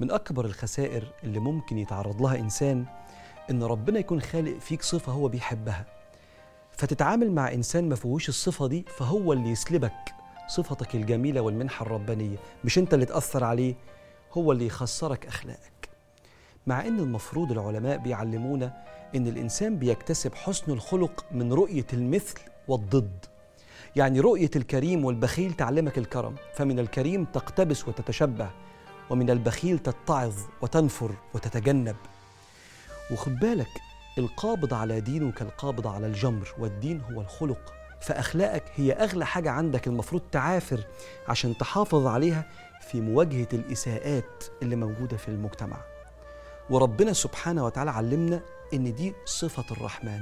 من أكبر الخسائر اللي ممكن يتعرض لها إنسان إن ربنا يكون خالق فيك صفة هو بيحبها. فتتعامل مع إنسان ما فيهوش الصفة دي فهو اللي يسلبك صفتك الجميلة والمنحة الربانية. مش أنت اللي تأثر عليه هو اللي يخسرك أخلاقك. مع أن المفروض العلماء بيعلمونا أن الإنسان بيكتسب حسن الخلق من رؤية المثل والضد. يعني رؤية الكريم والبخيل تعلمك الكرم فمن الكريم تقتبس وتتشبه. ومن البخيل تتعظ وتنفر وتتجنب. وخد بالك القابض على دينه كالقابض على الجمر والدين هو الخلق. فأخلاقك هي أغلى حاجة عندك المفروض تعافر عشان تحافظ عليها في مواجهة الإساءات اللي موجودة في المجتمع. وربنا سبحانه وتعالى علمنا إن دي صفة الرحمن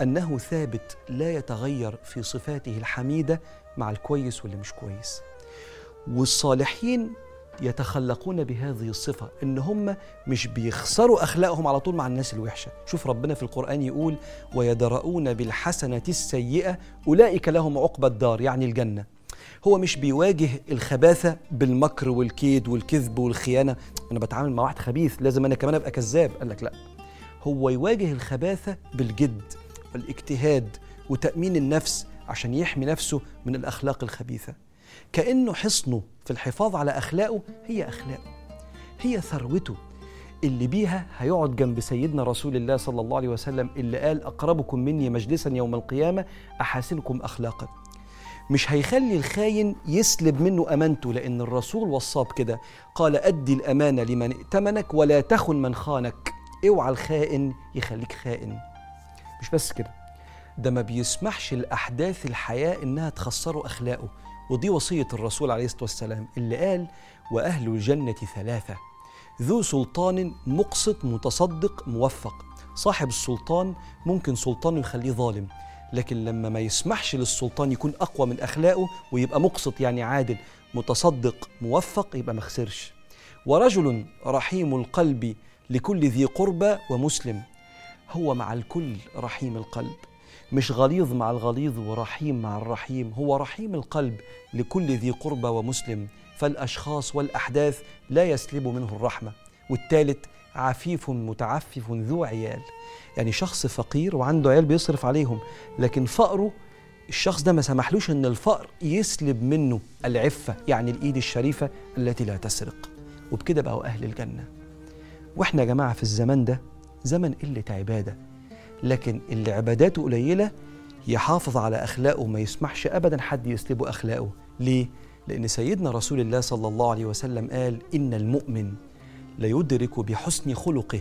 أنه ثابت لا يتغير في صفاته الحميدة مع الكويس واللي مش كويس. والصالحين يتخلقون بهذه الصفة إن هم مش بيخسروا أخلاقهم على طول مع الناس الوحشة. شوف ربنا في القرآن يقول ويدرؤون بالحسنة السيئة أولئك لهم عقبى الدار يعني الجنة. هو مش بيواجه الخباثة بالمكر والكيد والكذب والخيانة. أنا بتعامل مع واحد خبيث لازم أنا كمان أبقى كذاب. قال لك لا. هو يواجه الخباثة بالجد والاجتهاد وتأمين النفس عشان يحمي نفسه من الأخلاق الخبيثة. كأنه حصنه في الحفاظ على أخلاقه هي أخلاقه هي ثروته اللي بيها هيقعد جنب سيدنا رسول الله صلى الله عليه وسلم اللي قال أقربكم مني مجلسا يوم القيامة أحاسنكم أخلاقا. مش هيخلي الخاين يسلب منه أمانته لأن الرسول وصاب كده. قال أدي الأمانة لمن ائتمنك ولا تخن من خانك. اوعى الخائن يخليك خائن. مش بس كده ده ما بيسمحش لأحداث الحياة إنها تخسره أخلاقه. ودي وصية الرسول عليه الصلاة والسلام اللي قال وأهل الجنة ثلاثة ذو سلطان مقسط متصدق موفق. صاحب السلطان ممكن سلطانه يخليه ظالم لكن لما ما يسمحش للسلطان يكون أقوى من أخلاقه ويبقى مقسط يعني عادل متصدق موفق يبقى ما خسرش. ورجل رحيم القلب لكل ذي قربى ومسلم هو مع الكل رحيم القلب. مش غليظ مع الغليظ ورحيم مع الرحيم هو رحيم القلب لكل ذي قربى ومسلم فالأشخاص والأحداث لا يسلب منه الرحمة. والثالث عفيف متعفف ذو عيال. يعني شخص فقير وعنده عيال بيصرف عليهم لكن فقره الشخص ده ما سمحلوش إن الفقر يسلب منه العفة يعني الإيد الشريفة التي لا تسرق. وبكده بقوا أهل الجنة. وإحنا يا جماعة في الزمان ده زمن قلة عبادة. لكن اللي عباداته قليلة يحافظ على أخلاقه ما يسمحش ابدا حد يسلبه أخلاقه. ليه؟ لأن سيدنا رسول الله صلى الله عليه وسلم قال إن المؤمن ليدرك بحسن خلقه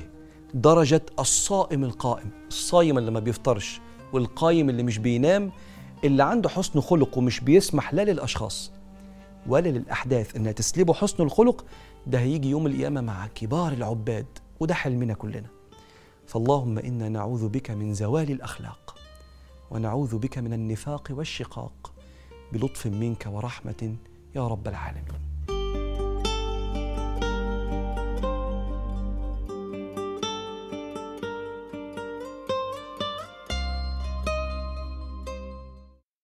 درجة الصائم القائم. الصايم اللي ما بيفطرش والقايم اللي مش بينام اللي عنده حسن خلق ومش بيسمح لا للأشخاص ولا للأحداث إنها تسلبه حسن الخلق ده هيجي يوم القيامة مع كبار العباد وده حلمنا كلنا. فاللهم إنا نعوذ بك من زوال الأخلاق ونعوذ بك من النفاق والشقاق بلطف منك ورحمة يا رب العالمين.